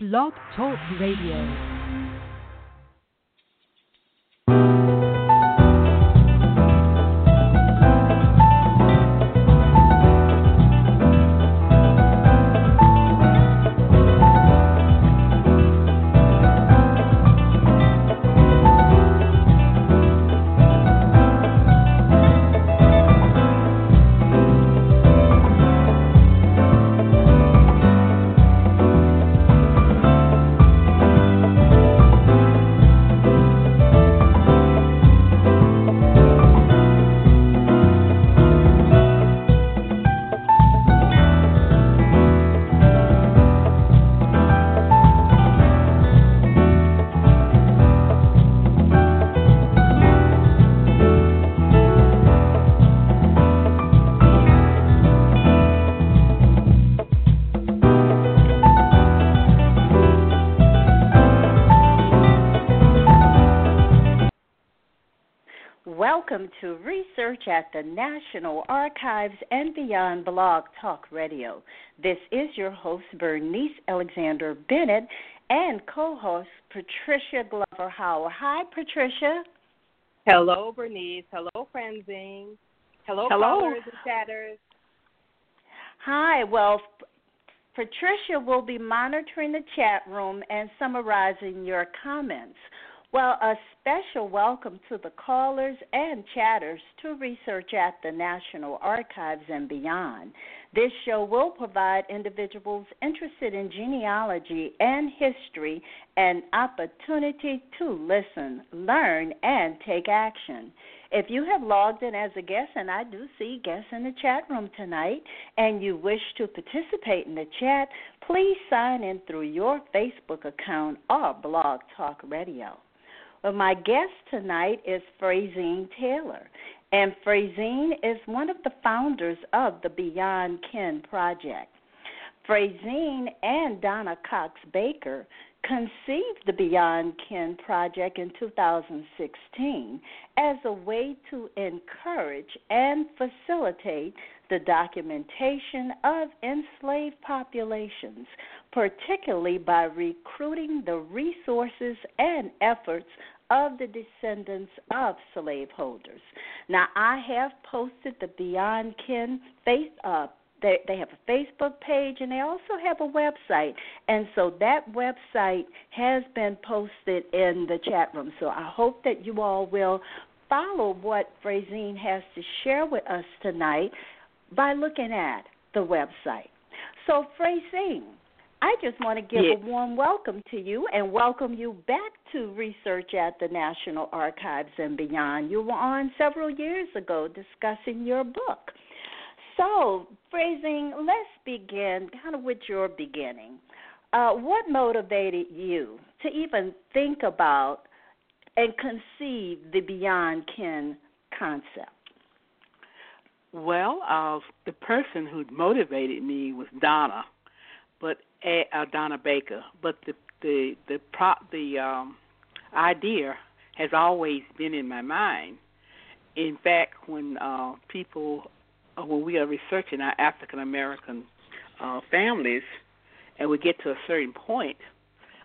Blog Talk Radio. Welcome to Research at the National Archives and Beyond Blog Talk Radio. This is your host, Bernice Alexander Bennett, and co host, Patricia Glover Howell. Hi, Patricia. Hello, Bernice. Hello, Frazine. Hello, Hello. callers and chatters. Hi. Well, Patricia will be monitoring the chat room and summarizing your comments. Well, a special welcome to the callers and chatters to research at the National Archives and beyond. This show will provide individuals interested in genealogy and history an opportunity to listen, learn, and take action. If you have logged in as a guest, and I do see guests in the chat room tonight, and you wish to participate in the chat, please sign in through your Facebook account or Blog Talk Radio. Well, my guest tonight is Frazine Taylor, and Frazine is one of the founders of the Beyond Kin Project. Frazine and Donna Cox Baker conceived the Beyond Kin Project in 2016 as a way to encourage and facilitate the documentation of enslaved populations, particularly by recruiting the resources and efforts of the descendants of slaveholders. Now, I have posted the Beyond Kin face uh, they they have a Facebook page and they also have a website. And so that website has been posted in the chat room. So I hope that you all will follow what Frazine has to share with us tonight by looking at the website. So Frazine, I just want to give Yes. a warm welcome to you and welcome you back to research at the National Archives and beyond. You were on several years ago discussing your book. So, Frazine, let's begin kind of with your beginning. Uh, what motivated you to even think about and conceive the Beyond Kin concept? Well, uh, the person who motivated me was Donna, but uh, Donna Baker. But the the the pro, the um, idea has always been in my mind. In fact, when uh, people, uh, when we are researching our African American uh, families, and we get to a certain point,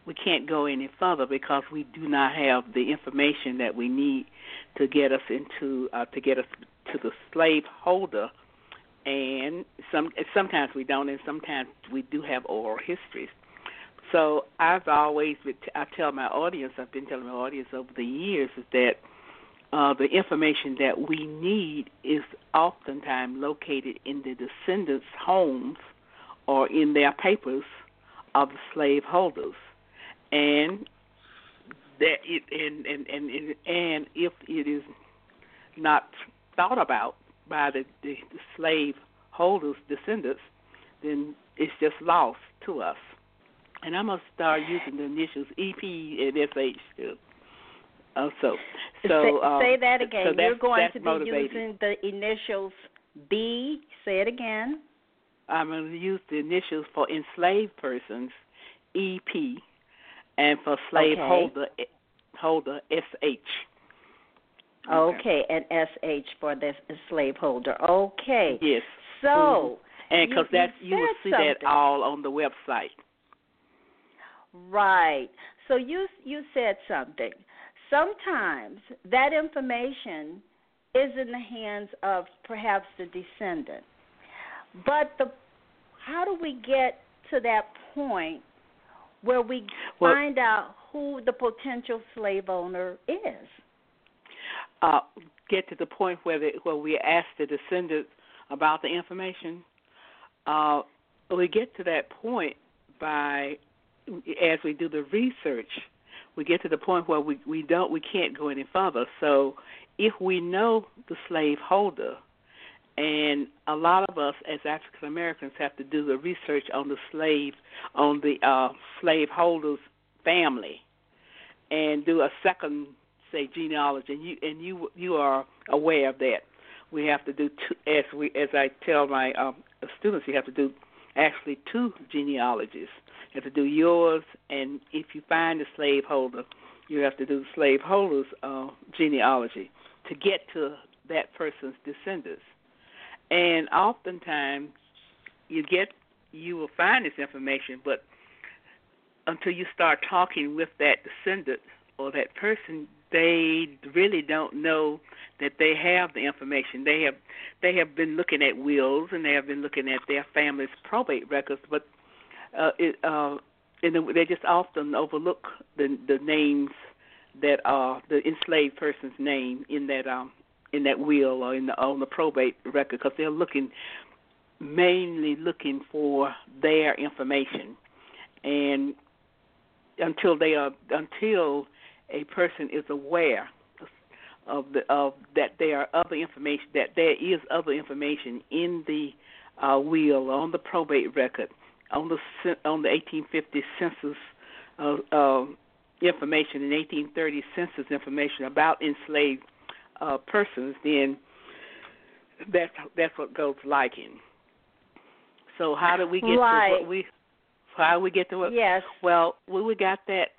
we can't go any further because we do not have the information that we need to get us into uh, to get us to the slave holder and some sometimes we don't and sometimes we do have oral histories. So i've always i tell my audience i've been telling my audience over the years is that uh, the information that we need is oftentimes located in the descendants' homes or in their papers of the slave holders, and that it and and and, and if it is not thought about by the, the, the slave holders' descendants, then it's just lost to us. And I'm gonna start using the initials EP and SH too. Also, so say, um, say that again. So You're going to be motivating. using the initials B. Say it again. I'm going to use the initials for enslaved persons, EP, and for slave Okay. holder, holder, SH. Okay, and SH for the slaveholder. Okay. Yes. So, mm-hmm. And because that you will see that all on the website. Right. So you you said something. Sometimes that information is in the hands of perhaps the descendant. But the how do we get to that point where we Well- find out who the potential slave owner is? Uh, get to the point where where we ask the descendants about the information. Uh, we get to that point by as we do the research. We get to the point where we we don't we can't go any further. So if we know the slave holder, and a lot of us as African Americans have to do the research on the slave on the uh, slave holder's family, and do a second say genealogy. And you and you you are aware of that. We have to do two, as we as I tell my um, students, you have to do actually two genealogies. You have to do yours, and if you find a slaveholder, you have to do the slaveholder's uh, genealogy to get to that person's descendants. And oftentimes, you get you will find this information, but until you start talking with that descendant or that person, they really don't know that they have the information. They have they have been looking at wills and they have been looking at their family's probate records, but uh, it, uh, and they just often overlook the the names that are the enslaved person's name in that um in that will or in the on the probate record because they're looking mainly looking for their information and until they are until a person is aware of the of that there are other information that there is other information in the uh, will on the probate record on the on the 1850 census uh, uh, information and 1830 census information about enslaved uh, persons, then that's that's what goes liking. So how do we get Right. to what we? How do we get to what? Yes. Well, when we got that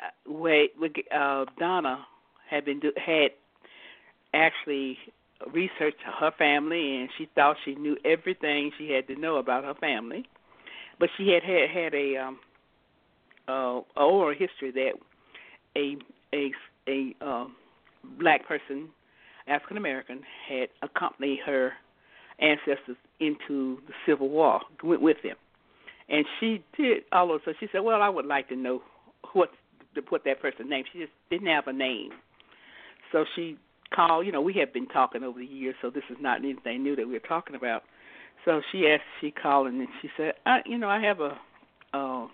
uh, we, uh, Donna had been do, had actually researched her family, and she thought she knew everything she had to know about her family, but she had had had a um, uh, oral history that a a a um, black person, African American, had accompanied her ancestors into the Civil War, went with them, and she did all of so she said, "Well, I would like to know what what that person's name." She just didn't have a name, so she called. You know, we have been talking over the years, so this is not anything new that we're talking about. So she asked, she called, and she said, I, "You know, I have a, uh,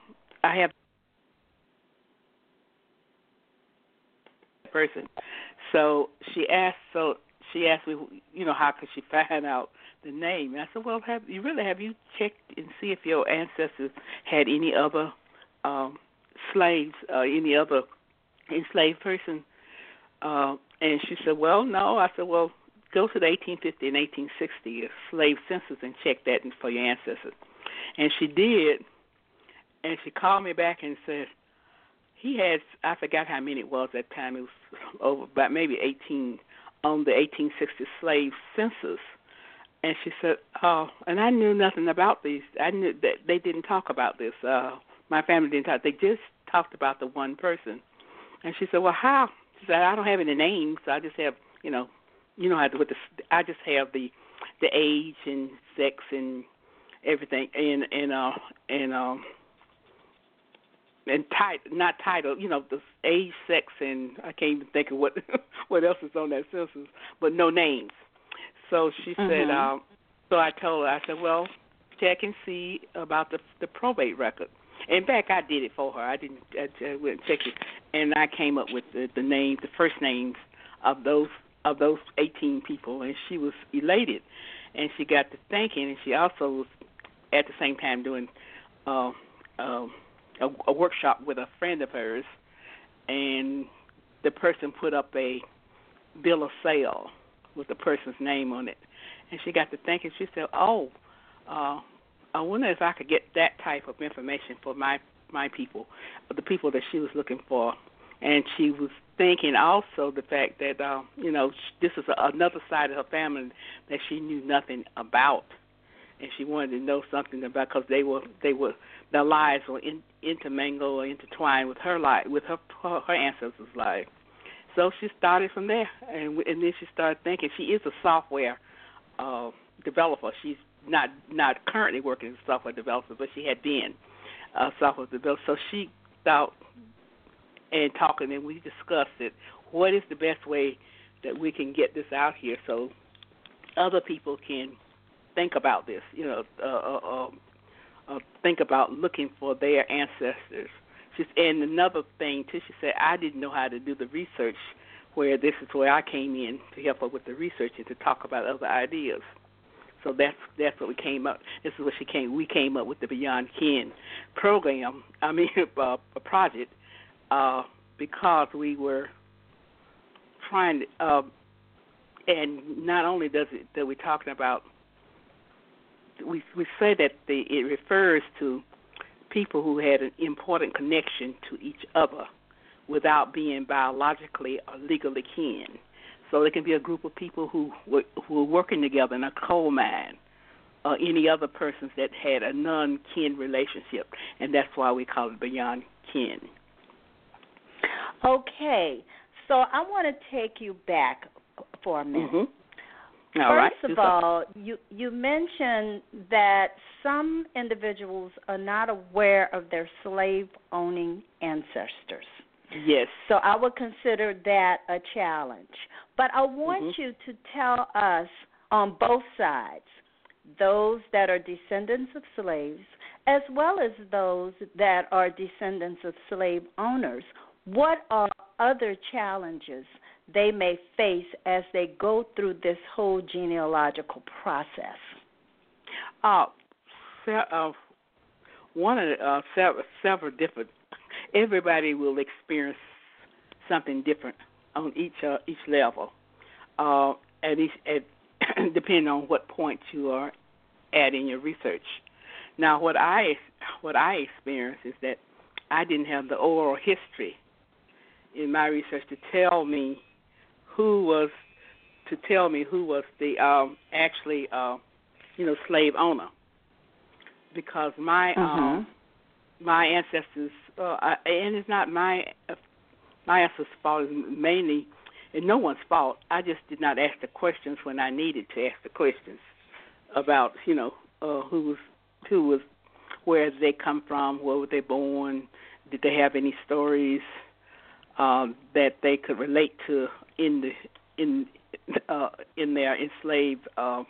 I have." person. So she asked. So she asked me, you know, how could she find out the name? And I said, well, have you really have you checked and see if your ancestors had any other um, slaves, uh, any other enslaved person? Uh, and she said, well, no. I said, well, go to the 1850 and 1860 slave census and check that for your ancestors. And she did. And she called me back and said, he had I forgot how many it was at that time. It was over about maybe eighteen on the eighteen sixty slave census. And she said, "Oh, and I knew nothing about these. I knew that they didn't talk about this. Uh, my family didn't talk. They just talked about the one person." And she said, "Well, how?" She said, "I don't have any names. I just have, you know, you know how to. With the, I just have the, the age and sex and everything, and and uh and um." and title, not title, you know, the age, sex, and I can't even think of what what else is on that census, but no names. So she said, Mhm. um, so I told her, I said, well, check and see about the the probate record. In fact, I did it for her. I didn't. I, I went and checked it, and I came up with the, the names, the first names of those of those 18 people, and she was elated, and she got to thinking, and she also was at the same time doing. Uh, um, a, a workshop with a friend of hers, and the person put up a bill of sale with the person's name on it, and she got to thinking. She said, "Oh, uh, I wonder if I could get that type of information for my my people, the people that she was looking for." And she was thinking also the fact that uh, you know this is a, another side of her family that she knew nothing about, and she wanted to know something about because they were they were their lives were in, intermingled or intertwined with her life with her her, her ancestors' life. So she started from there, and and then she started thinking. She is a software uh, developer. She's not not currently working as a software developer, but she had been a software developer. So she thought and talking, and we discussed it. What is the best way that we can get this out here so other people can think about this? You know, uh, uh, uh, uh think about looking for their ancestors. She's, and another thing too, she said I didn't know how to do the research. Where this is where I came in to help her with the research and to talk about other ideas. So that's that's what we came up. This is what she came. We came up with the Beyond Kin program. I mean, uh, a project uh, because we were trying to. Uh, and not only does it that we're talking about, we we say that the, it refers to people who had an important connection to each other without being biologically or legally kin. So it can be a group of people who were, who were working together in a coal mine, or any other persons that had a non-kin relationship, and that's why we call it beyond kin. Okay, so I want to take you back for a minute. Mm-hmm. All First right. of all, you you mentioned that some individuals are not aware of their slave owning ancestors. Yes. So I would consider that a challenge. But I want mm-hmm. you to tell us on both sides, those that are descendants of slaves, as well as those that are descendants of slave owners, what are other challenges they may face as they go through this whole genealogical process? Uh, uh one of the, uh, several, several different everybody will experience something different on each uh, each level, uh, at each at, depending on what point you are at in your research. Now, what I what I experienced is that I didn't have the oral history in my research to tell me who was to tell me who was the um, actually uh, you know slave owner because my mm-hmm. um, my ancestors, uh, I, and it's not my my ancestors' fault. It's mainly, and no one's fault. I just did not ask the questions when I needed to ask the questions about, you know, uh, who was who was, where did they come from, where were they born, did they have any stories um, that they could relate to in the in uh, in their enslaved uh,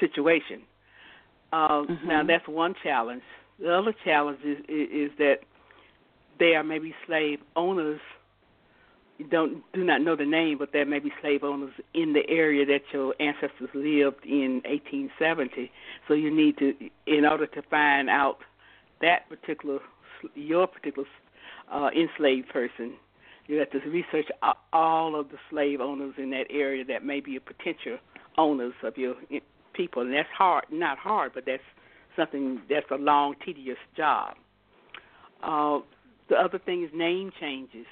situation. Uh, mm-hmm. Now that's one challenge the other challenge is, is, is that there may be slave owners you don't do not know the name, but there may be slave owners in the area that your ancestors lived in 1870. So you need to, in order to find out that particular your particular uh, enslaved person, you have to research all of the slave owners in that area that may be a potential owners of your people, and that's hard. Not hard, but that's something that's a long, tedious job. Uh, the other thing is name changes.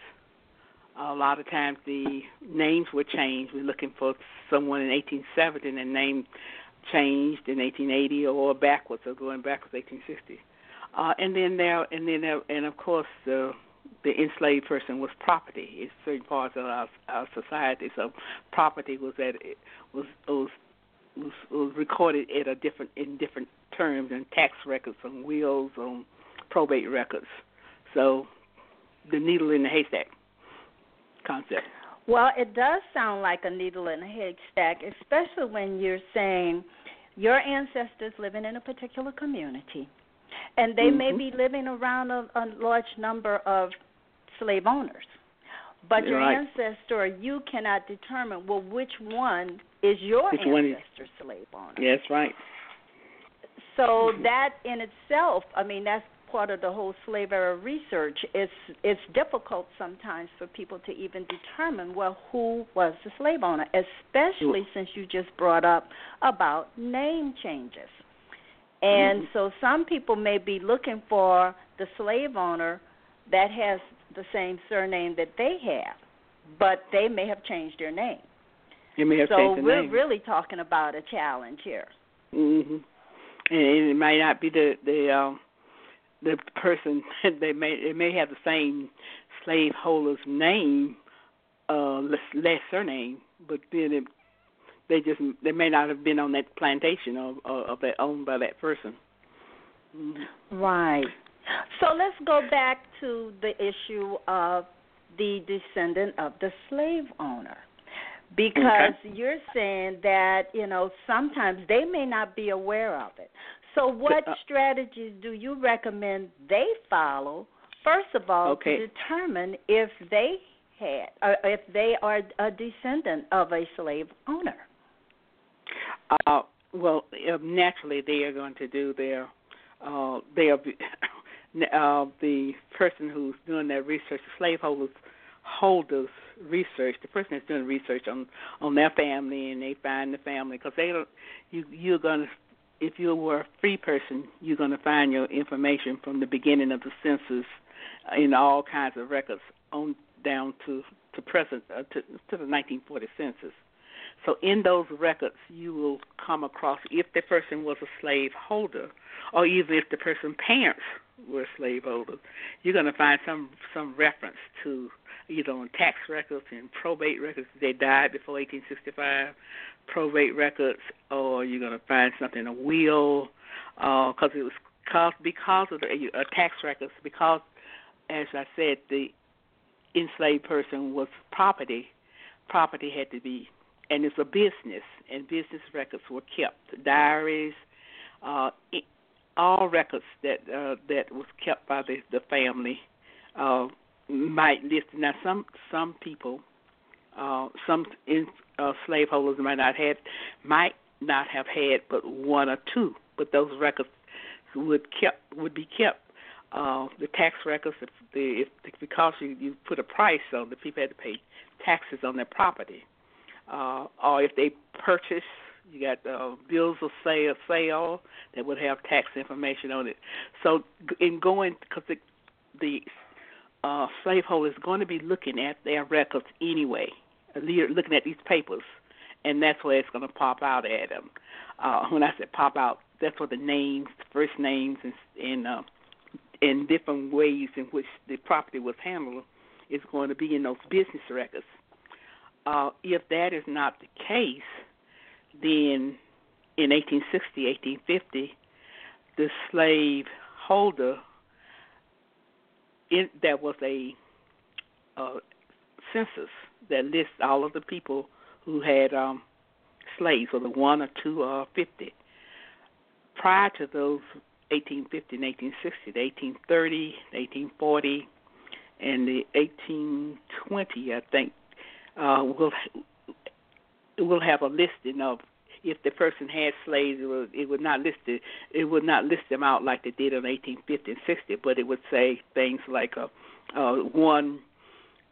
A lot of times the names were changed. We're looking for someone in 1870 and the name changed in 1880 or backwards, or going backwards 1860. Uh, and then there, and then there, and of course the the enslaved person was property in certain parts of our, our society. So property was at was was was, was recorded at a different in different terms and tax records, on wills, on probate records. So the needle in the haystack concept. Well, it does sound like a needle in a haystack, especially when you're saying your ancestors living in a particular community, and they mm-hmm. may be living around a, a large number of slave owners. But your right. ancestor, you cannot determine well which one is your which ancestor slave owner. Yes, right. So that in itself, I mean, that's part of the whole slave era research. It's it's difficult sometimes for people to even determine well who was the slave owner, especially since you just brought up about name changes. And mm-hmm. so some people may be looking for the slave owner that has the same surname that they have, but they may have changed their name. You may have so changed the we're name. really talking about a challenge here. Mhm. and it might not be the the um, the person they may it may have the same slaveholder's name, uh, less surname, but then it, they just they may not have been on that plantation of of that owned by that person. Mm-hmm. Right. So let's go back to the issue of the descendant of the slave owner because okay. you're saying that you know sometimes they may not be aware of it so what uh, strategies do you recommend they follow first of all okay. to determine if they had or if they are a descendant of a slave owner uh well naturally they are going to do their uh they are uh the person who's doing that research the slaveholders holders research. The person that's doing research on on their family, and they find the family because they don't. You you're gonna if you were a free person, you're gonna find your information from the beginning of the census in all kinds of records on down to to present uh, to to the 1940 census. So in those records, you will come across if the person was a slave holder, or even if the person's parents were slave holders, you're going to find some some reference to either on tax records and probate records they died before 1865, probate records, or you're going to find something in a will, because uh, it was caused because of the uh, tax records because, as I said, the enslaved person was property. Property had to be, and it's a business, and business records were kept, diaries, uh, all records that uh, that was kept by the the family. Uh, might list now some some people uh some in uh slaveholders might not have might not have had but one or two but those records would kept would be kept uh the tax records if the if because you you put a price on the people had to pay taxes on their property uh or if they purchase you got uh, bills of sale, sale that would have tax information on it. So in going because the the uh, slaveholder is going to be looking at their records anyway, looking at these papers, and that's where it's going to pop out at them. Uh, when I said pop out, that's where the names, first names, and in uh, different ways in which the property was handled is going to be in those business records. Uh, if that is not the case, then in 1860, 1850, the slave holder in, there was a uh, census that lists all of the people who had um, slaves, whether one or two or fifty. Prior to those 1850 and 1860, the 1830, the 1840, and the 1820, I think, uh, will we'll have a listing of if the person had slaves, it would, it would not list it. It would not list them out like they did in 1850 and 60, but it would say things like uh, uh, one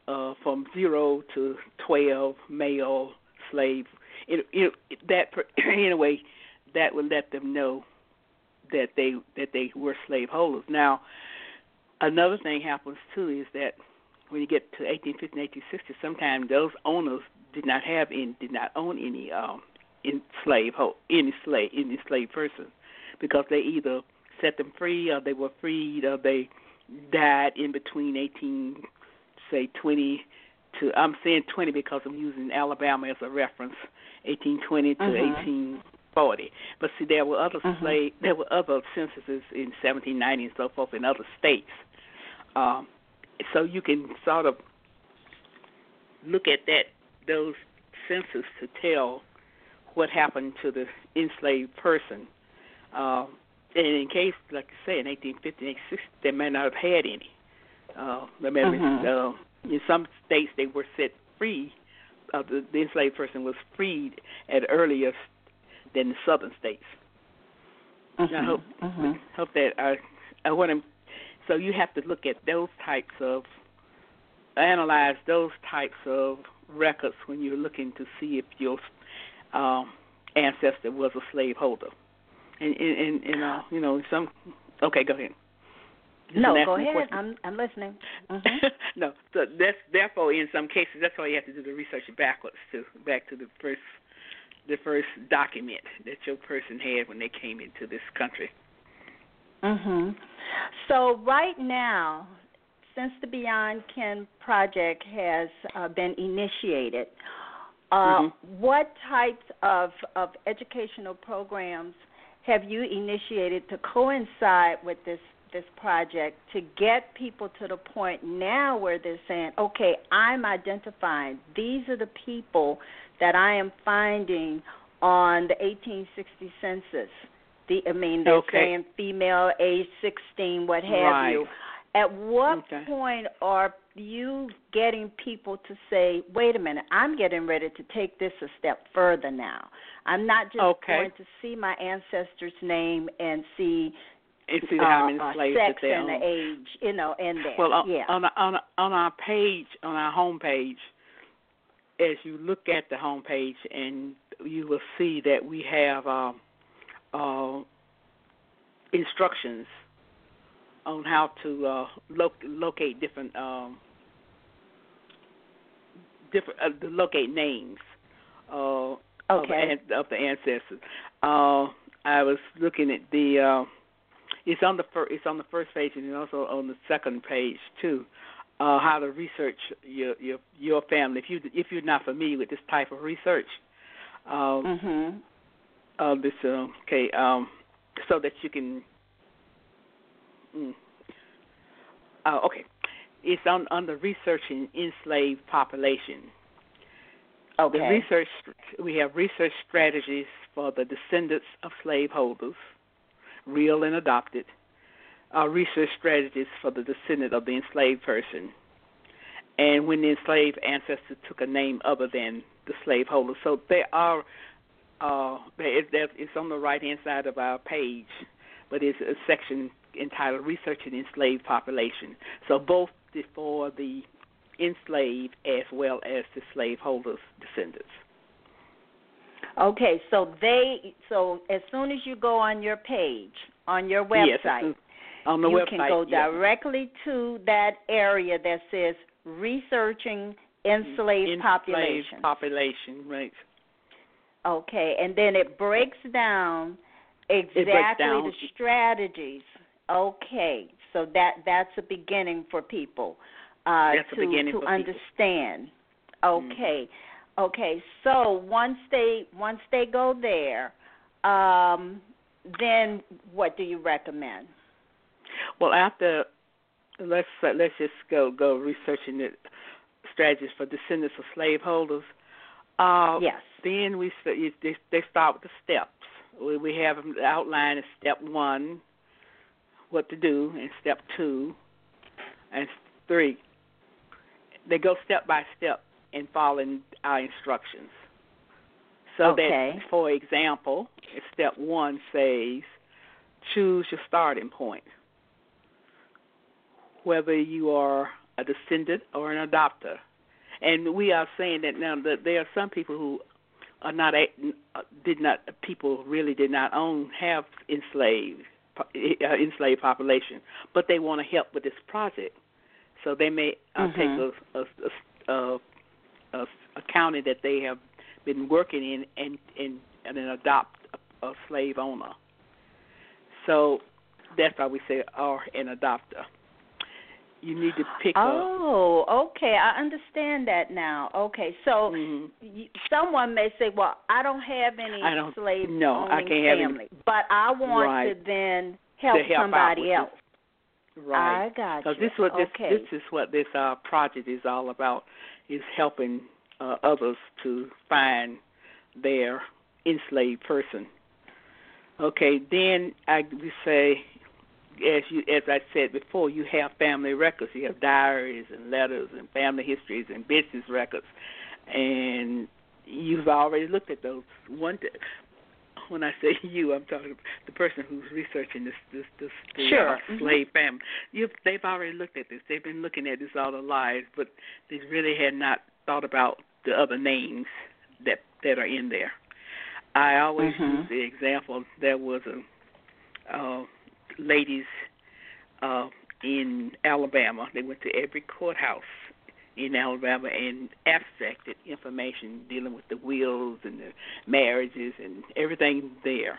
uh, from zero to 12 male slave. It, it, that in a way that would let them know that they that they were slave holders. Now, another thing happens too is that when you get to 1850 and 1860, sometimes those owners did not have any did not own any um, enslave any slave any slave person because they either set them free or they were freed or they died in between 18 say 20 to I'm saying 20 because I'm using Alabama as a reference 1820 to uh-huh. 1840 but see there were other uh-huh. slave there were other censuses in 1790 and so forth in other states um, so you can sort of look at that those census to tell what happened to the enslaved person. Uh, and in case, like I say, in 1850, 1860, they may not have had any. Uh, remember, uh, in some states they were set free. Uh, the, the enslaved person was freed at earlier than the southern states. Mm-hmm. I hope mm-hmm. hope that I I want to. So you have to look at those types of analyze those types of records when you're looking to see if your um, ancestor was a slaveholder. And, and, and uh, you know, some. Okay, go ahead. You no, go ahead. I'm I'm listening. Mm-hmm. no, so that's therefore in some cases that's why you have to do the research backwards to back to the first the first document that your person had when they came into this country. Mhm. So right now, since the Beyond Kin project has uh, been initiated, uh, Mhm. what types of of educational programs have you initiated to coincide with this this project to get people to the point now where they're saying, okay, I'm identifying these are the people that I am finding on the 1860 census. The I mean, they're Okay. saying female, age 16, what have Right. you. At what Okay. point are you getting people to say, wait a minute, I'm getting ready to take this a step further now? I'm not just Okay. going to see my ancestor's name and see And see how uh, many uh, slaves that sex they and the age, you know, in there. Well, on, yeah. on on on our page, on our homepage, as you look at the homepage, and you will see that we have uh, uh, instructions on how to uh, lo- locate different um, different uh, to locate names uh, of, okay. an- of the ancestors. Uh, I was looking at the. Uh, it's on the fir- it's on the first page and also on the second page too. Uh, how to research your your your family if you if you're not familiar with this type of research. Um, mhm. uh, this uh, okay um, so that you can. Mm, uh, okay, it's on on the researching enslaved population. Okay. The research we have research strategies for the descendants of slaveholders, real and adopted. Our research strategies for the descendant of the enslaved person, and when the enslaved ancestor took a name other than the slaveholder. So there are, uh, it's on the right hand side of our page, but it's a section entitled "Researching Enslaved Population." So both for the enslaved as well as the slaveholders' descendants. Okay, so they so as soon as you go on your page on your website, Yes, on the you website. can go yes. directly to that area that says researching enslaved, Enslaved population. population, right? okay, and then it breaks down exactly the strategies. Okay, so that that's a beginning for people uh, to to for people. Mm-hmm. understand. Okay, okay. So once they once they go there, um, then what do you recommend? Well, after let's let's just go go researching the strategies for descendants of slaveholders. Uh, yes. Then we they, they start with the steps. We, we have them outlined as step one, what to do, and step two, and three. They go step by step in following our instructions. So Okay. that, for example, step one says, choose your starting point. Whether you are a descendant or an adopter, and we are saying that now that there are some people who are not a, did not people really did not own have enslaved uh, enslaved population, but they want to help with this project, so they may uh, Mhm. take a, a, a, a, a county that they have been working in and and and then adopt a, a slave owner. So that's why we say are an adopter. You need to pick up. Oh, okay. I understand that now. Okay, so Mhm. y someone may say, "Well, I don't have any I don't- slave no, I can't have any- family, but I want Right. to then help, To help somebody else." Right. I got you. this what this okay. this is what this uh, project is all about is helping uh, others to find their enslaved person. Okay, then I we say, as you as I said before, you have family records. You have diaries and letters and family histories and business records, and you've already looked at those. One when I say you, I'm talking the person who's researching this this this Sure. uh, Mhm. slave family. You've they've already looked at this. They've been looking at this all their lives, but they really had not thought about the other names that that are in there. I always Mhm. use the example. There was a uh, ladies uh, in Alabama. They went to every courthouse in Alabama and abstracted information dealing with the wills and the marriages and everything there.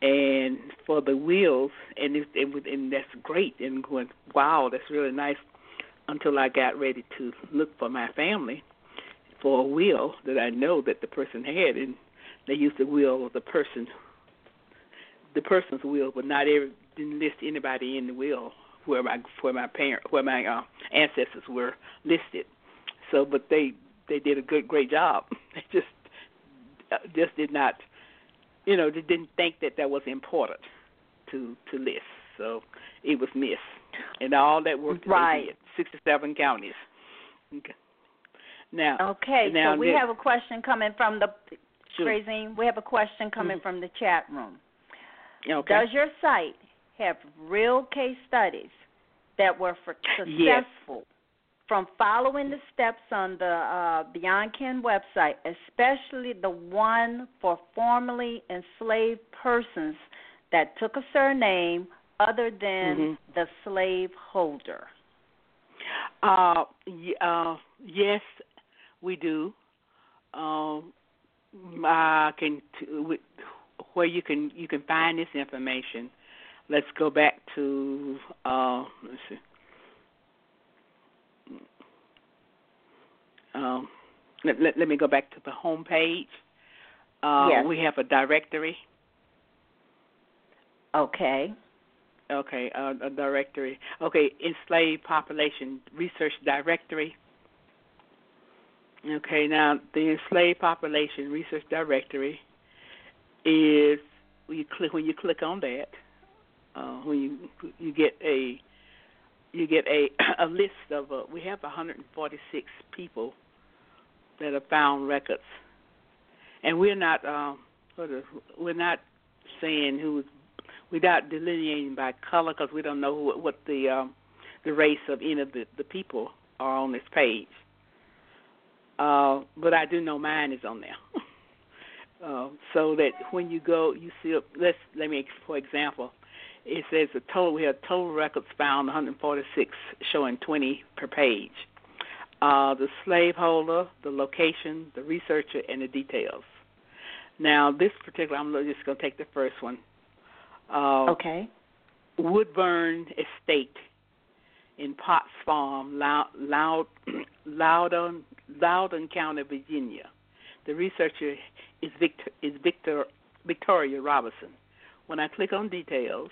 And for the wills, and it, it, and that's great. And going, wow, that's really nice. Until I got ready to look for my family for a will that I know that the person had, and they used the will of the person, the person's will, but not every list anybody in the will where my where my parent where my uh, ancestors were listed. So, but they they did a good great job. They just uh, just did not, you know, they didn't think that that was important to to list. So it was missed, and all that work right. did, sixty-seven counties. Okay. Now, okay, now so we have a question coming from the sure. Frazine. We have a question coming Mhm. from the chat room. Okay. Does your site have real case studies that were for Yes. successful from following the steps on the uh, Beyond Kin website, especially the one for formerly enslaved persons that took a surname other than Mhm. the slave holder? Uh, y- uh, yes, we do. Um, I can t- where you can you can find this information. Let's go back to uh, let's see. Um, let, let, let me go back to the home page. Uh, Yes. We have a directory. Okay. Okay, uh, a directory. Okay, enslaved population research directory. Okay, now the enslaved population research directory is when you click when you click on that, uh, when you you get a you get a a list of uh, we have 146 people that have found records, and we're not um, what is, we're not saying who's without delineating by color because we don't know what, what the um, the race of any of the, the people are on this page. Uh, but I do know mine is on there. uh, so that when you go, you see. Let's let me, for example, it says the total. We have total records found 146, showing 20 per page. Uh, the slaveholder, the location, the researcher, and the details. Now, this particular, I'm just going to take the first one. Uh, Okay. Woodburn Estate in Potts Farm, Loud, Loud, Loudoun, Loudoun County, Virginia. The researcher is Victor, is Victor Victoria Robinson. When I click on details,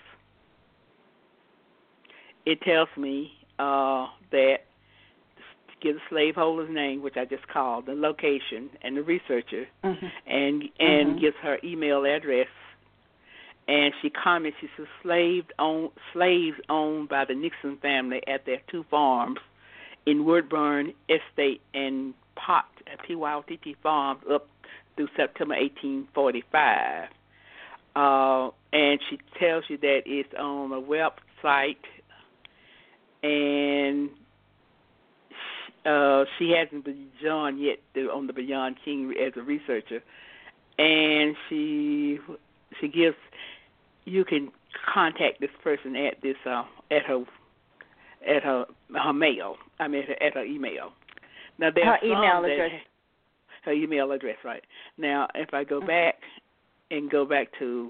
it tells me uh, that give the slaveholder's name, which I just called, the location, and the researcher, Mhm. and and Mhm. gives her email address. And she comments, she says, "Slaves owned, slaves owned by the Nixon family at their two farms in Woodburn Estate and Pot P-Y-O-T-T Farms up through September 1845." Uh, and she tells you that it's on a website, and uh, she hasn't been joined yet on the Beyond Kin as a researcher, and she she gives you can contact this person at this uh, at her at her her mail. I mean at her email. Now there Her email that- address. Her email address, right? Now if I go back and go back to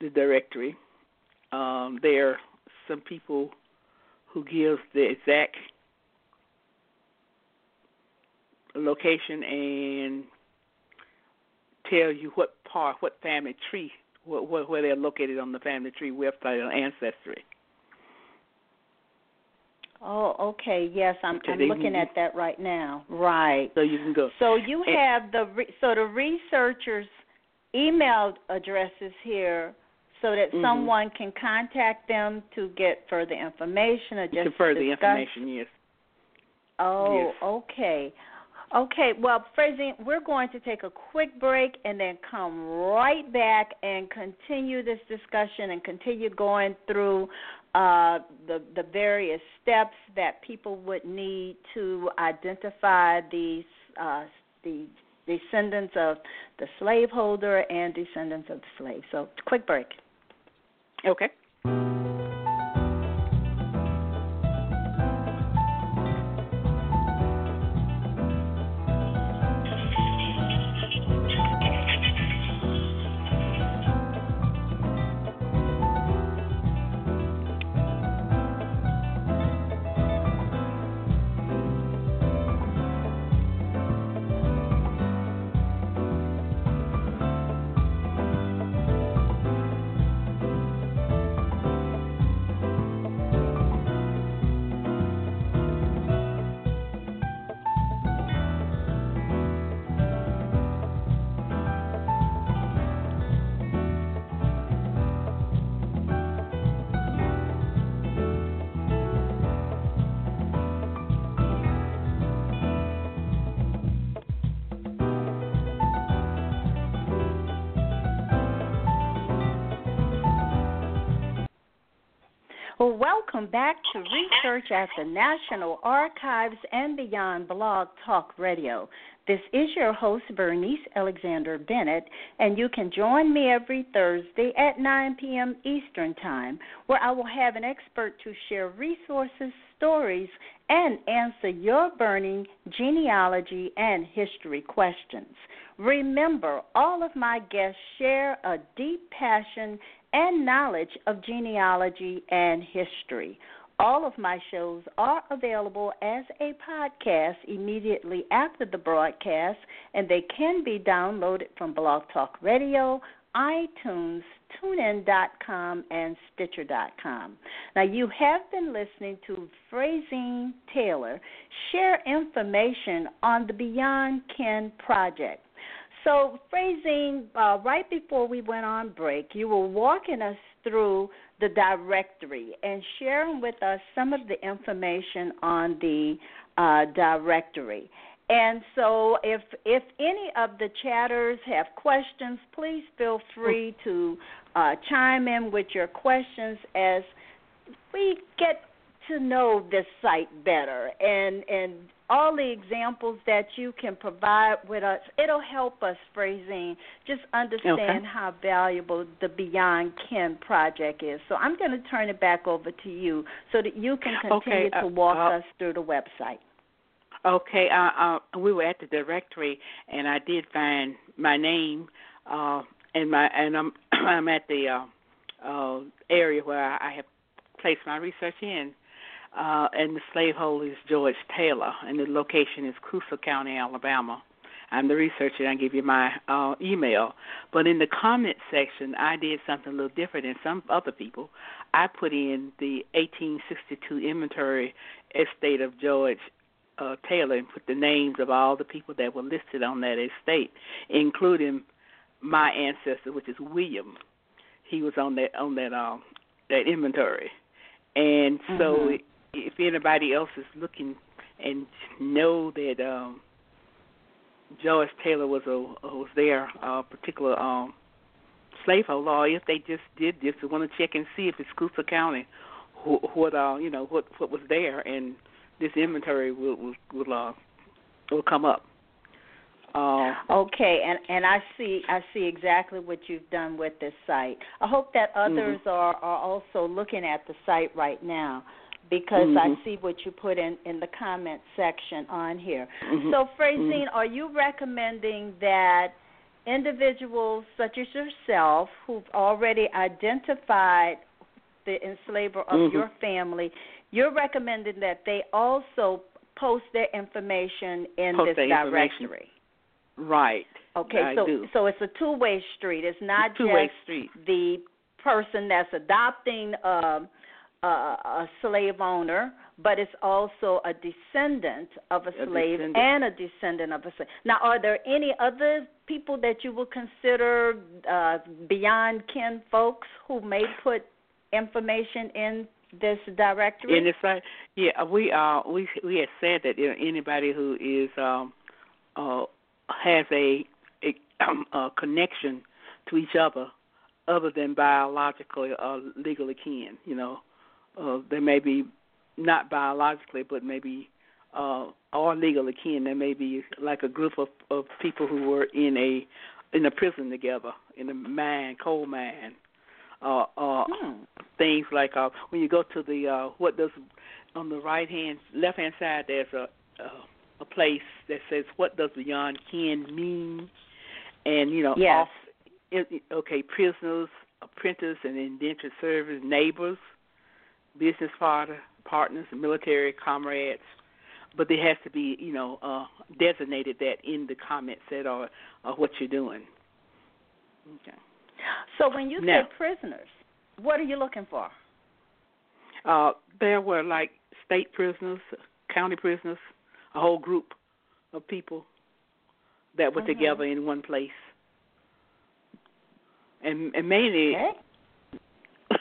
the directory, um, there some people who give the exact location and tell you what part, what family tree, what, what, where they're located on the family tree website on Ancestry. Oh, okay. Yes, I'm I'm looking at that right now. Right. So you can go. So you And- have the re- so the researchers' email addresses here, so that Mhm. someone can contact them to get further information or just to further discuss. information, yes. Oh, Yes. okay. Okay, well, Frazine, we're going to take a quick break and then come right back and continue this discussion and continue going through uh, the the various steps that people would need to identify these uh, the descendants of the slaveholder and descendants of the slave. So, quick break. Okay. Welcome back to Research at the National Archives and Beyond Blog Talk Radio. This is your host, Bernice Alexander Bennett, and you can join me every Thursday at 9 p.m. Eastern Time, where I will have an expert to share resources, stories, and answer your burning genealogy and history questions. Remember, all of my guests share a deep passion and knowledge of genealogy and history. All of my shows are available as a podcast immediately after the broadcast, and they can be downloaded from Blog Talk Radio, iTunes, TuneIn.com, and Stitcher.com. Now, you have been listening to Frazine Taylor share information on the Beyond Kin project. So, Frazine, uh, right before we went on break, you were walking us through the directory and sharing with us some of the information on the uh, directory. And so, if if any of the chatters have questions, please feel free to uh, chime in with your questions as we get to know this site better and and all the examples that you can provide with us it'll help us Frazine just understand okay. how valuable the beyond kin project is. So i'm going to turn it back over to you so that you can continue okay, uh, to walk uh, us through the website. Okay, uh, uh, we were at the directory, and I did find my name, uh, and my and I'm I'm at the uh, uh, area where I have placed my research in, uh, and the slaveholder is George Taylor, and the location is Coosa County, Alabama. I'm the researcher. I give you my uh, email. But in the comment section, I did something a little different than some other people. I put in the 1862 inventory estate of George uh, Taylor and put the names of all the people that were listed on that estate, including my ancestor, which is William. He was on that on that um that inventory, and so Mhm. If anybody else is looking and know that um George Taylor was a was there a particular um slaveholder, or if they just did this, we want to check and see if it's Coosa County, wh- what uh you know what what was there, and this inventory will will will, uh, will come up. Uh, Okay, and and I see I see exactly what you've done with this site. I hope that others are are also looking at the site right now because I Mhm. see what you put in in the comment section on here. mhm, So, Frazine, are you recommending that individuals such as yourself who've already identified the enslaver of Mhm. your family, you're recommending that they also post their information in Post this information. directory? right. Okay, I so do. so it's a two-way street. It's not two way just street. the person that's adopting um, a, a slave owner, but it's also a descendant of a, A slave descendant. and a descendant of a slave. Now, are there any other people that you would consider uh, beyond kin folks who may put information in this directory? And it's like, yeah, we uh we we had said that you know, anybody who is um uh has a a, um, a connection to each other other than biologically or legally kin, you know, uh they may be not biologically but maybe uh or legally kin. There may be like a group of of people who were in a in a prison together in a mine, coal mine. Uh, uh, Hmm. things like uh, when you go to the uh, what does on the right hand left hand side there's a uh, a place that says what does beyond kin mean and you know Yes. off okay prisoners apprentices and indentured servants neighbors business partner partners military comrades but there has to be you know uh designated that in the comment that are, or what you're doing okay So when you Now- say prisoners, what are you looking for? Uh, there were like state prisoners, county prisoners, a whole group of people that were Mhm. together in one place, and and mainly Okay.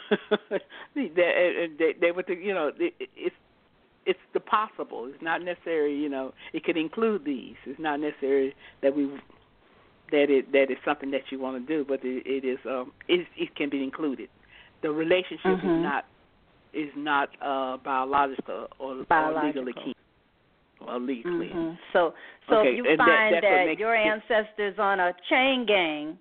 they, they, they to, you know, it, it's it's the possible. It's not necessary, you know. It could include these. It's not necessary that we that it that is something that you want to do, but it, it is um it it can be included. The relationship Mhm. is not is not uh, biological or, biological. or legally kin or legally. Mm-hmm. So, so okay. if you and find that, that your ancestors on a chain gang,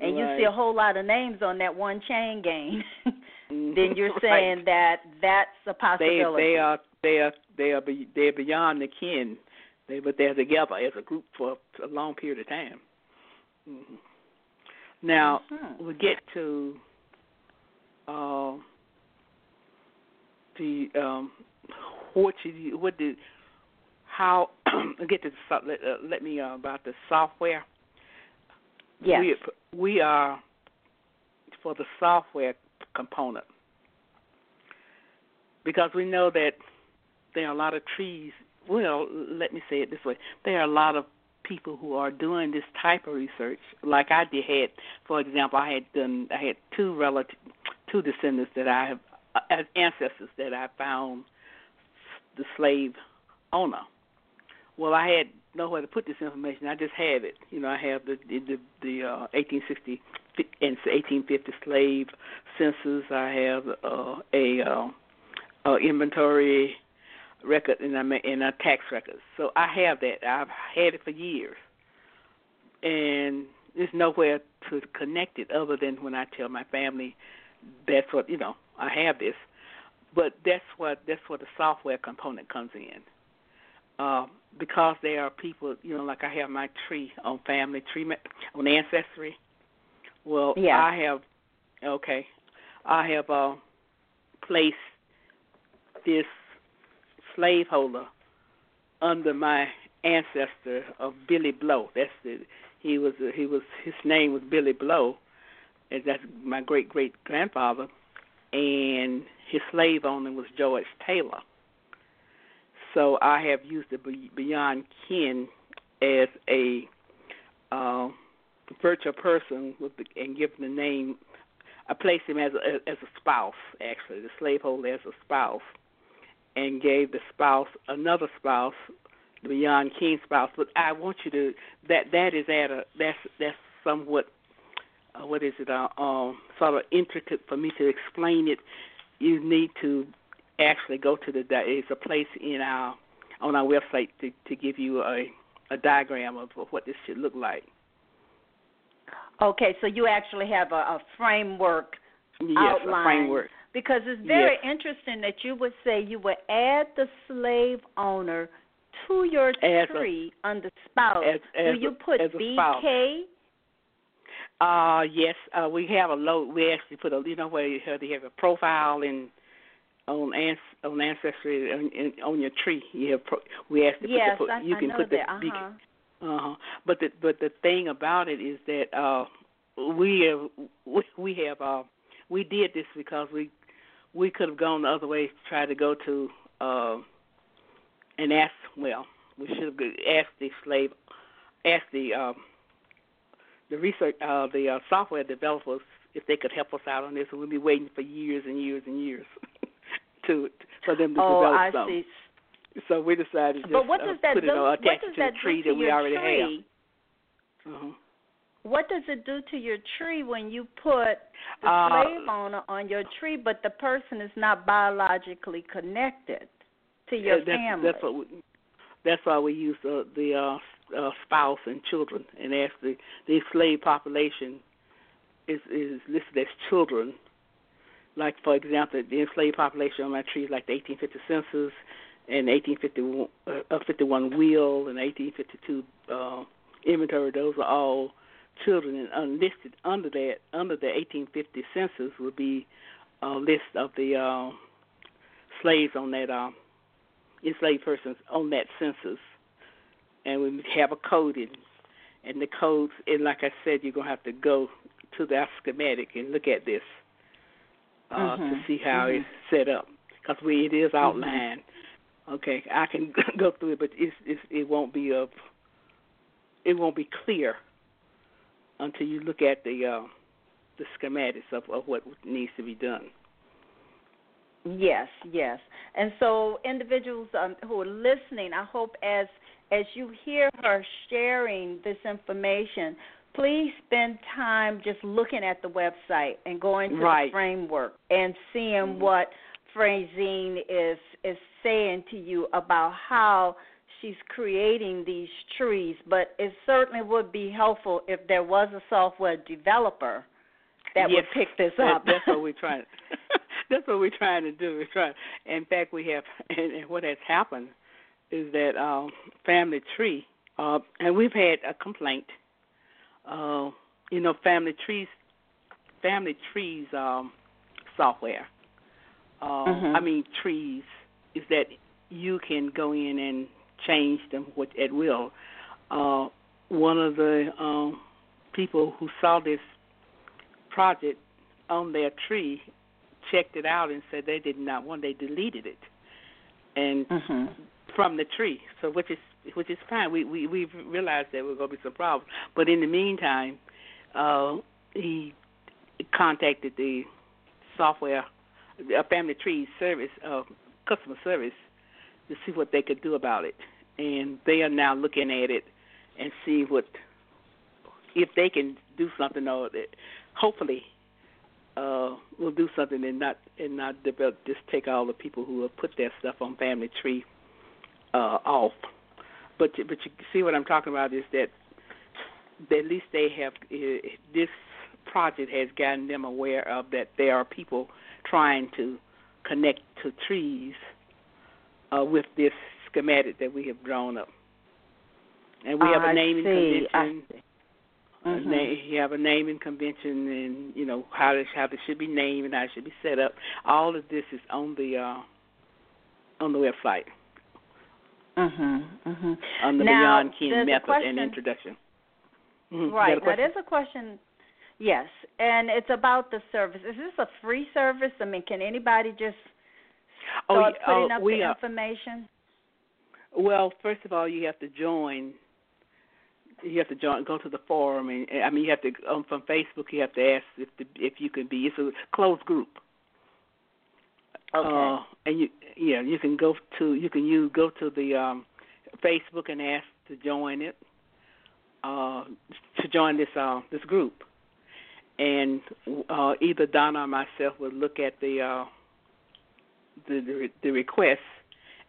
and right. you see a whole lot of names on that one chain gang, then you're saying right. that that's a possibility. They, they are they are they are be, they are beyond the kin, they but they're together as a group for a long period of time. Mm-hmm. Now mm-hmm. we get to uh, the um, what you what did how get to let, uh, let me uh, about the software. Yes. We we are for the software component because we know that there are a lot of trees. Well, let me say it this way: there are a lot of people who are doing this type of research. Like I did, had for example, I had done I had two relative, two descendants that I have uh, as ancestors that I found the slave owner. Well, I had nowhere to put this information. I just have it. You know, I have the the the uh, 1860 and 1850 slave census. I have uh, a uh, uh, inventory record and I'm in a tax records. So I have that. I've had it for years, and there's nowhere to connect it other than when I tell my family that's what you know I have this. But that's what that's where the software component comes in. Uh, because there are people, you know, like I have my tree on family tree on ancestry. Well, yeah. I have okay, I have uh, placed this slaveholder under my ancestor of Billy Blow. That's the he was he was his name was Billy Blow, and that's my great great grandfather, and his slave owner was George Taylor. So I have used the Beyond Kin as a uh, virtual person with the, and given the name. I placed him as a, as a spouse, actually, the slaveholder as a spouse, and gave the spouse another spouse, the Beyond Kin spouse. But I want you to that that is at a that's that's somewhat uh, what is it uh, um, sort of intricate for me to explain it. You need to actually go to the it's a place in our on our website to to give you a a diagram of, of what this should look like. Okay, so you actually have a, a framework yes, outline. a framework. Because it's very yes. interesting that you would say you would add the slave owner to your as tree a, under spouse. As, as Do you put BK? Uh yes, uh we have a load. We actually put a you know where you have, you have a profile in on ans on ancestry on, on your tree. You have pro, we actually yes, put, the, I, you I can know put that. the uh-huh. Uh huh. But the but the thing about it is that uh we have we, we have uh we did this because we we could have gone the other way to try to go to uh and ask well we should have asked the slave asked the um the research uh the uh, software developers if they could help us out on this and we'd be waiting for years and years and years to for them to oh, develop I something. see. So we decided to But just what uh, that put do? it on, what attach does it to that the tree that we already tree? have. Uh-huh. What does it do to your tree when you put the Uh, slave owner on your tree, but the person is not biologically connected to your Yeah, that's, family? That's what we, that's why we use uh, the uh, uh, spouse and children, and as the the slave population is is listed as children. Like for example, the enslaved population on my tree is like the 1850 census, and 1851 uh, 51 will, and 1852 uh, inventory. Those are all children, and unlisted under that under the 1850 census would be a list of the uh, slaves on that. Uh, enslaved persons on that census, and we have a code in, and the codes, and like I said, you're gonna have to go to the schematic and look at this uh, mm-hmm. to see how mm-hmm. it's set up, because we it is outlined. Mm-hmm. Okay, I can go through it, but it's, it's it won't be of it won't be clear until you look at the uh, the schematics of, of what needs to be done. Yes, yes. And so individuals um, who are listening, I hope as as you hear her sharing this information, please spend time just looking at the website and going to right. the framework and seeing mm-hmm. what Frazine is is saying to you about how she's creating these trees, but it certainly would be helpful if there was a software developer that yes, would pick this up. That's what we're trying. that's what we're trying to do. We're trying. In fact, we have, and, and what has happened is that um, Family Tree, uh, and we've had a complaint. Uh, you know, Family Trees, Family Trees um, software. Uh, mm-hmm. I mean, trees is that you can go in and change them with, at will. Uh, one of the um, people who saw this project on their tree checked it out and said they did not want. They deleted it, and mm-hmm. from the tree. So which is which is fine. We we we realized there were going to be some problems, but in the meantime, uh, he contacted the software, a family tree service, uh, customer service, to see what they could do about it, and they are now looking at it and see what if they can do something or that hopefully uh will do something and not and not develop just take all the people who have put their stuff on family tree uh off but but you see what I'm talking about is that at least they have uh, this project has gotten them aware of that there are people trying to connect to trees uh, with this schematic that we have drawn up. And we have I a naming see. convention. Mm-hmm. A na- you have a naming convention, and you know how this how this should be named and how it should be set up. All of this is on the uh, on the website Mhm. Mhm. on the Now, Beyond Kin there's a method question- and introduction. Mhm. A Right. Question? there's a question. Yes, and it's about the service. Is this a free service? I mean, can anybody just Oh, start yeah, putting oh, up the are- information? Well, first of all, you have to join. You have to join. Go to the forum, and I mean, you have to um, from Facebook. You have to ask if the, if you can be. It's a closed group. Okay. Uh, and you, yeah, you can go to you can you go to the um, Facebook and ask to join it. Uh, to join this uh, this group, and uh, either Donna or myself will look at the uh, the, the the request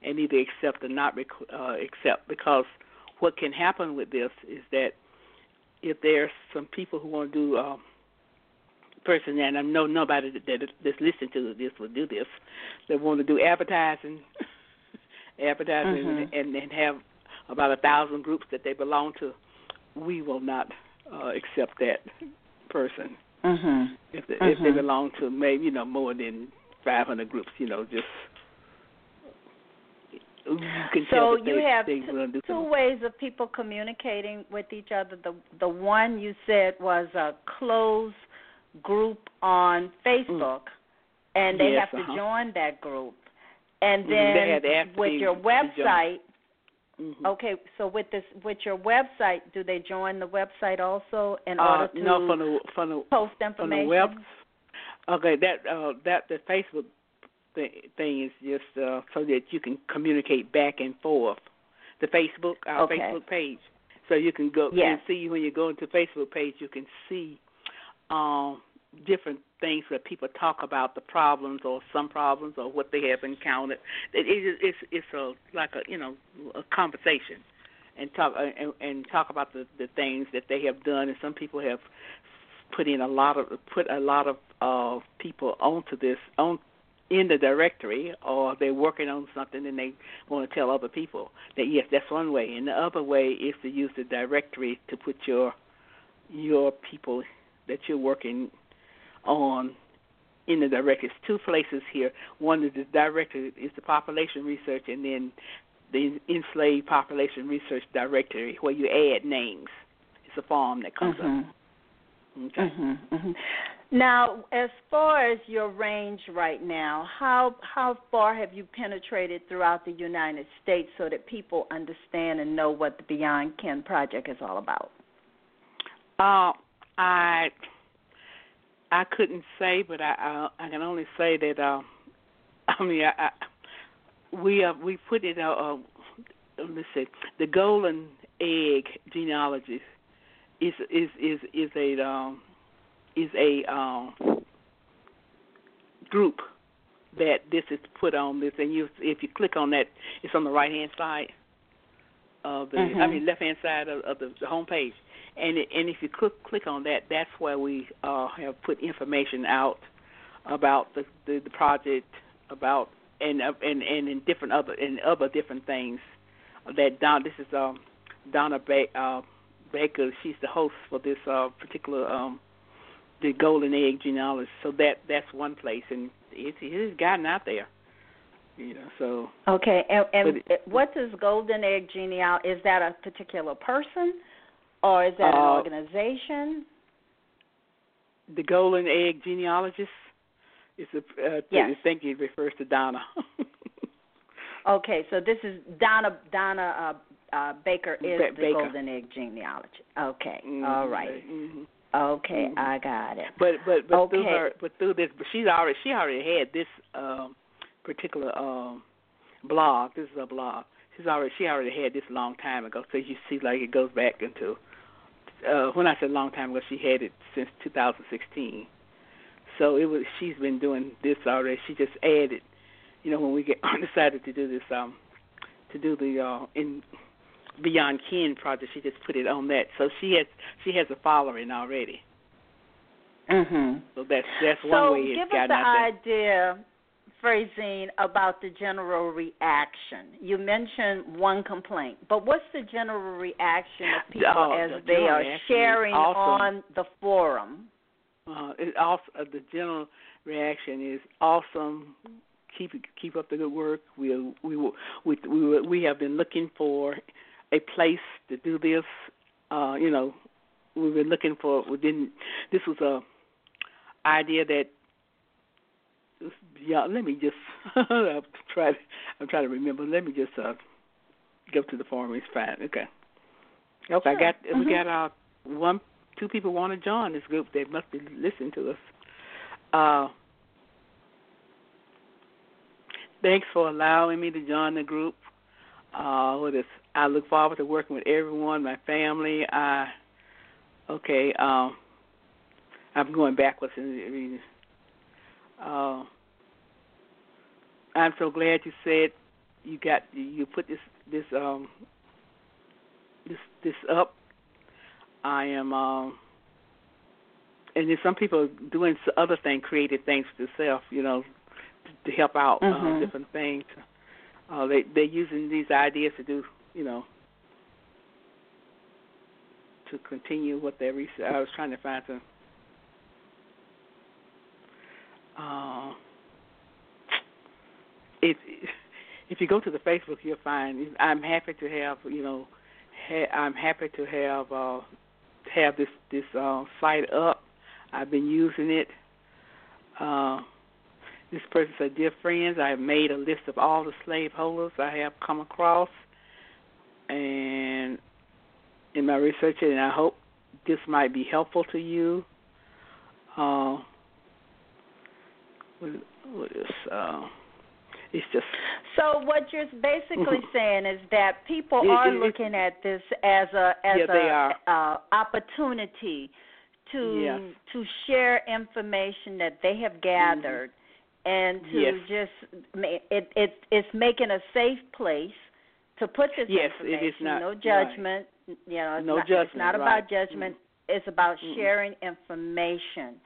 and either accept or not requ- uh, accept because what can happen with this is that if there's some people who want to do uh, person and I know nobody that, that that's listening to this will do this that want to do advertising advertising Mhm. and and have about a thousand groups that they belong to we will not uh, accept that person Mhm. if they, if they Mhm. belong to maybe you know more than 500 groups you know just you So you they, have they two, do two something. ways of people communicating with each other. The the one you said was a closed group on Facebook, and they Mm. Yes, have to uh-huh. join that group. And Mhm, then they had to ask to with your website, Mhm. okay. So with this, with your website, do they join the website also in uh, order to no from the from the post from information? the web. Okay, that uh, that the Facebook thing, thing is just uh, so that you can communicate back and forth. The Facebook, our Okay. Facebook page, so you can go Yes. and see when you go into Facebook page, you can see um, different things that people talk about the problems or some problems or what they have encountered. It, it, it's it's a like a you know a conversation and talk uh, and, and talk about the the things that they have done and some people have put in a lot of put a lot of uh people onto this on in the directory or they're working on something and they want to tell other people that yes that's one way and the other way is to use the directory to put your your people that you're working on in the directory. It's two places here. One is the directory is the population research and then the enslaved population research directory where you add names. It's a form that comes Mhm. up. Okay. Mhm. Mhm. Now, as far as your range right now, how how far have you penetrated throughout the United States so that people understand and know what the Beyond Kin project is all about? Uh, I I couldn't say, but I I, I can only say that uh, I mean I, I we uh, we put it uh, uh let's see the golden egg genealogy is is is is a um is a um group that this is put on this, and you if you click on that, it's on the right hand side of the mm-hmm. I mean left hand side of, of the, the home page, and it, and if you click click on that, that's where we uh, have put information out about the the, the project about and uh, and and in different other and other different things that Don this is um Donna ba- uh, Baker she's the host for this uh particular um the golden egg genealogy. So that that's one place and it's it's gotten out there you know so. Okay and, and it, what does golden egg genealogy is that a particular person or is that uh, an organization the golden egg genealogist it's a uh, yes. I think it refers to Donna. okay, so this is Donna Donna uh, uh, Baker is ba- the Baker. golden egg genealogy. Okay, mm-hmm. all right. mm-hmm. Okay, mm-hmm. I got it. But but but okay. through her but through this but she's already she already had this um particular um blog. This is a blog. She's already she already had this a long time ago. So you see like it goes back into uh when I said a long time ago she had it since 2016. So it was she's been doing this already. She just added, you know, when we get decided to do this um to do the uh in Beyond Kin project, she just put it on that. So she has she has a following already. Mhm. So that's that's so one way it's give us the idea, Frazine, about the general reaction. You mentioned one complaint, but what's the general reaction of people Oh, as the they are sharing awesome. on the forum? Uh, it also uh, the general reaction is awesome. Keep keep up the good work. We we we we we have been looking for a place to do this. Uh, you know, we've been looking for. We didn't. This was a idea that. Yeah, let me just I'm try. I'm trying to remember. Let me just uh, go to the forum. It's fine. Okay. Okay. I got Mm-hmm. we got uh one two people want to join this group. They must be listening to us. Uh, thanks for allowing me to join the group. Uh, with this, I look forward to working with everyone, my family. I okay. Um, I'm going backwards in reading. Uh, I'm so glad you said you got you put this this um this this up I am, um, and then some people are doing other things, creative things for themselves, you know, to, to help out mm-hmm. uh, different things. Uh, they they're using these ideas to do, you know, to continue what their research. I was trying to find some. Uh, it, if you go to the Facebook, you'll find. I'm happy to have, you know, ha- I'm happy to have. Uh, have this this uh, site up. I've been using it. Uh, this person said, "Dear friends, I have made a list of all the slaveholders I have come across, and in my research, and I hope this might be helpful to you." Uh, what, is uh, it's just so what you're basically saying is that people It- are it- looking at this as a as Yeah, they a. Uh, opportunity to Yes. to share information that they have gathered and to Mm-hmm. Yes. just it it it's making a safe place to put this Yes, it information. is not- no right. judgment. You know, it's No not, judgment, It's not right. about judgment. It's about sharing information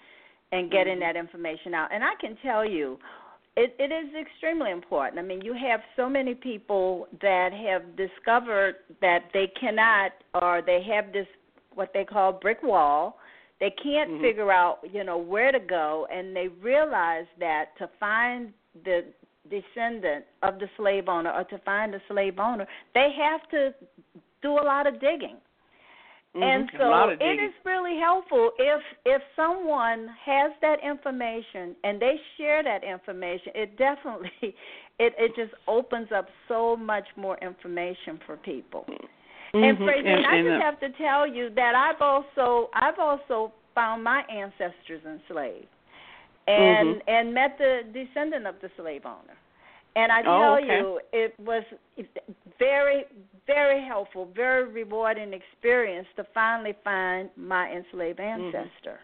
and getting Mhm. that information out. And I can tell you, it, it is extremely important. I mean, you have so many people that have discovered that they cannot, or they have this what they call brick wall. They can't Mhm. figure out, you know, where to go, and they realize that to find the descendant of the slave owner or to find the slave owner, they have to do a lot of digging. And Mhm. A so it is really helpful if if someone has that information and they share that information. It definitely it it just opens up so much more information for people. And Mhm. Frazine, And- I just have to tell you that I've also I've also found my ancestors enslaved, and Mhm. and met the descendant of the slave owner. And I Oh, tell okay. you, it was very, very helpful, very rewarding experience to finally find my enslaved ancestor.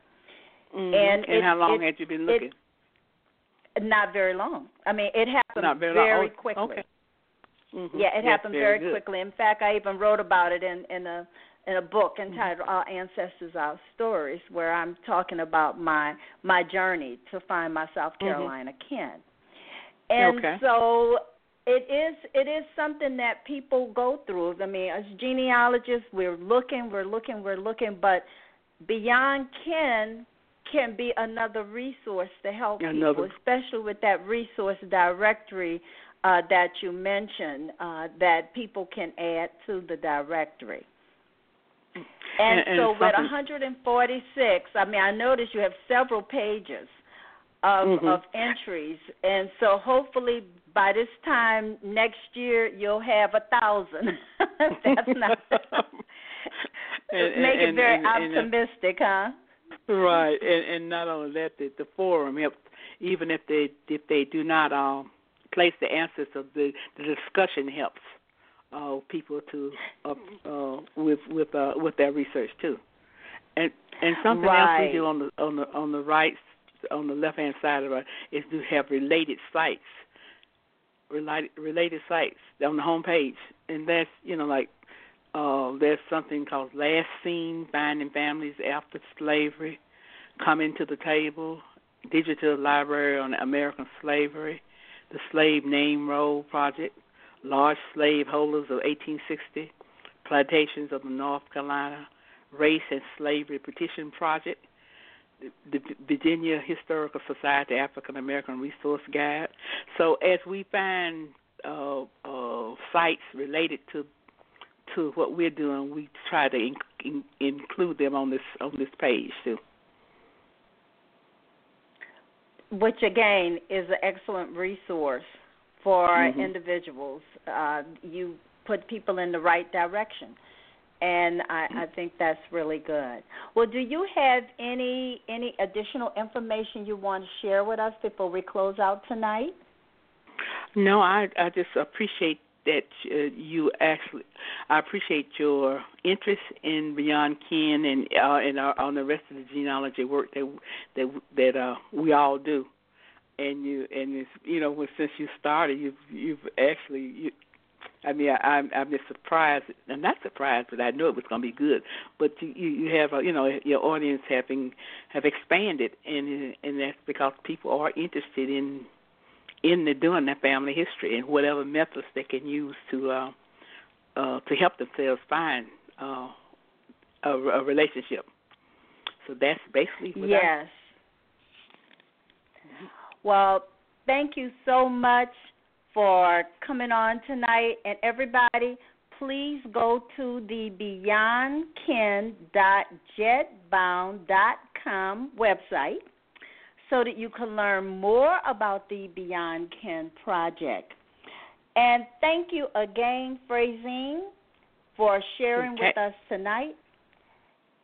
Mhm. and and it- how long it- had you been it- looking? Not very long. I mean, it happened Not very, very. Oh, quickly. Okay. Mhm. Yeah, it That's happened very, good. quickly. In fact, I even wrote about it in in a in a book Mm-hmm. entitled "Our Ancestors, Our Stories," where I'm talking about my my journey to find my South Mhm. Carolina kin. And Okay. so it is it is something that people go through. I mean, as genealogists, we're looking, we're looking, we're looking, but beyond kin can be another resource to help Another- people, especially with that resource directory uh, that you mentioned uh, that people can add to the directory. And, And- and so with 146, I mean, I noticed you have several pages of Mhm. of entries, and so hopefully by this time next year you'll have a thousand. That's not And- make it very and- and, uh, optimistic, huh? Right, and and not only that, the, the forum helps. Even if they if they do not um, place the answers of the the discussion helps uh, people to uh, uh, with with uh, with their research too. And and something else we do on the on the on the right on the left hand side of it is to have related sites, related related sites on the home page, and that's you know like uh, there's something called Last Seen Finding Families After Slavery, Coming to the Table, Digital Library on American Slavery, the Slave Name Roll Project, Large Slave Holders of 1860, Plantations of the North Carolina, Race and Slavery Petition Project, the, Virginia Historical Society African American Resource Guide. So as we find uh, uh, sites related to to what we're doing, we try to in, in, include them on this on this page too. Which again is an excellent resource for Mhm. individuals. Uh, you put people in the right direction, and I, I think that's really good. Well, do you have any any additional information you want to share with us before we close out tonight? No, I I just appreciate that uh, you actually. I appreciate your interest in Beyond Kin and uh, and our, on the rest of the genealogy work that that that uh, we all do. And you and it's you know since you started, you've you've actually. You, I mean, I, I'm I'm just surprised. I'm not surprised, but I knew it was going to be good. But you you have a, you know your audience having have expanded, and and that's because people are interested in in the doing their family history and whatever methods they can use to uh, uh, to help themselves find uh, a, a relationship. So that's basically what I, Yes. Well, thank you so much for coming on tonight. And everybody, please go to the beyondkin.gegbound.com website so that you can learn more about the Beyond Kin project. And thank you again, Frazine, for sharing Okay. with us tonight.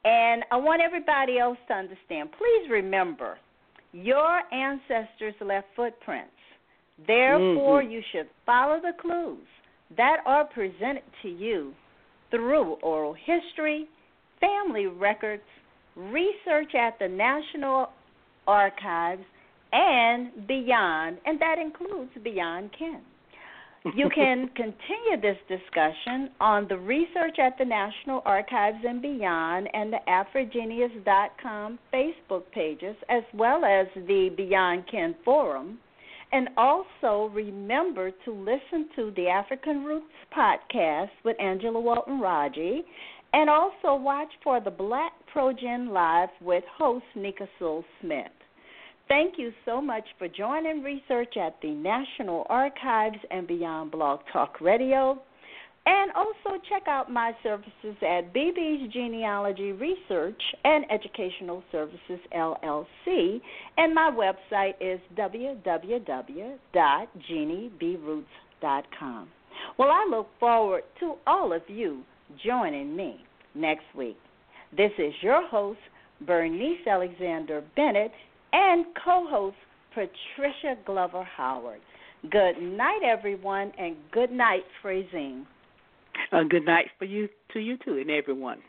And I want everybody else to understand please remember, your ancestors left footprints. Therefore, Mhm. you should follow the clues that are presented to you through oral history, family records, research at the National Archives, and beyond, and that includes Beyond Kin. You can continue this discussion on the Research at the National Archives and Beyond and the AfriGeneas.com Facebook pages, as well as the Beyond Kin Forum. And also remember to listen to the African Roots podcast with Angela Walton Raji. And also watch for the Black Progen Live with host Nicka Smith. Thank you so much for joining research at the National Archives and Beyond Blog Talk Radio. And also check out my services at BB's Genealogy Research and Educational Services LLC. And my website is www.geniebroots.com. Well, I look forward to all of you joining me next week. This is your host, Bernice Alexander Bennett, and co host, Patricia Glover Howard. Good night, everyone, and good night, Frazine. A good night for you to you too and everyone.